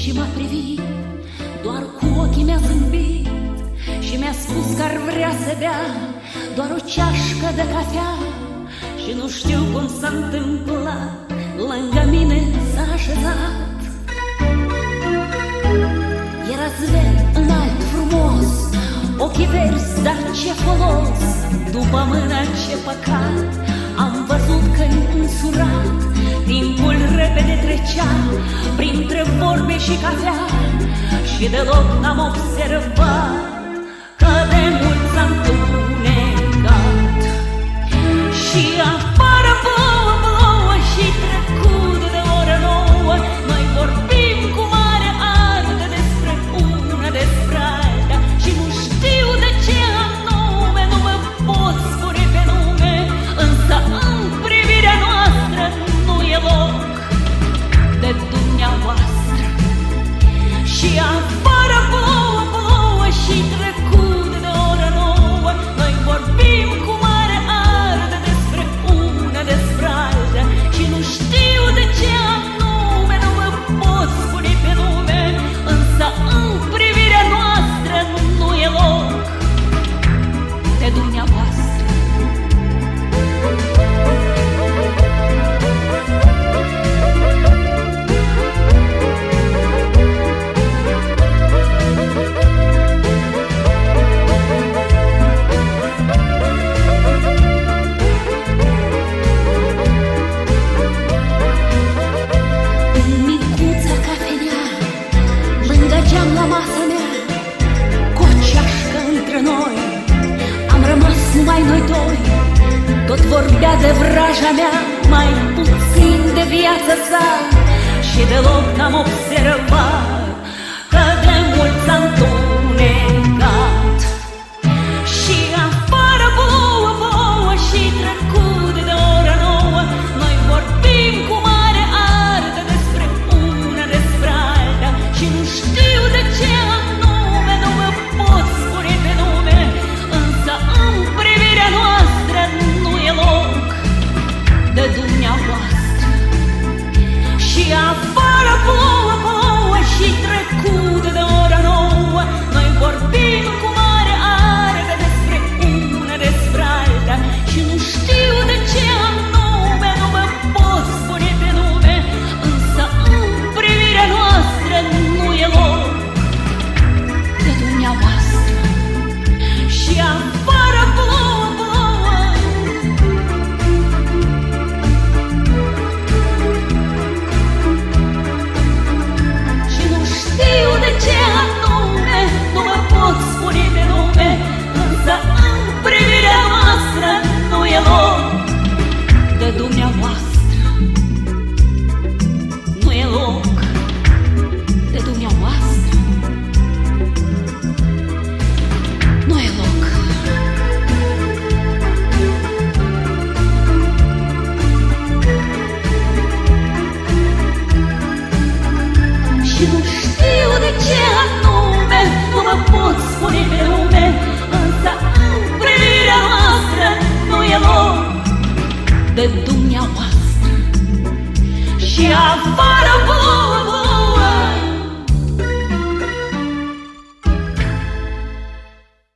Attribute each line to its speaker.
Speaker 1: și m-a privit Doar cu ochii mi-a zâmbit Și mi-a spus că ar vrea să bea Doar o ceașcă de cafea. Și nu știu cum s-a întâmplat Lângă mine s-a așezat. Era zver înalt, frumos Ochii verzi, dar ce folos! După mâna ce păcat Am văzut că-i însurat Timpul repede trecea Printre vorbe și cafea Și deloc n-am observat Că de mult s-a întunecat. Și afară Și afară de vraja mea Mai puțin de viața sa Și deloc n-am observat dumneavoastră Și afară plouă, plouă Și trecut de Nu e loc. Și nu știu de ce anume Nu mă pot spune pe nume Însă în privirea noastră Nu e loc de dumneavoastră. Și afară plouă,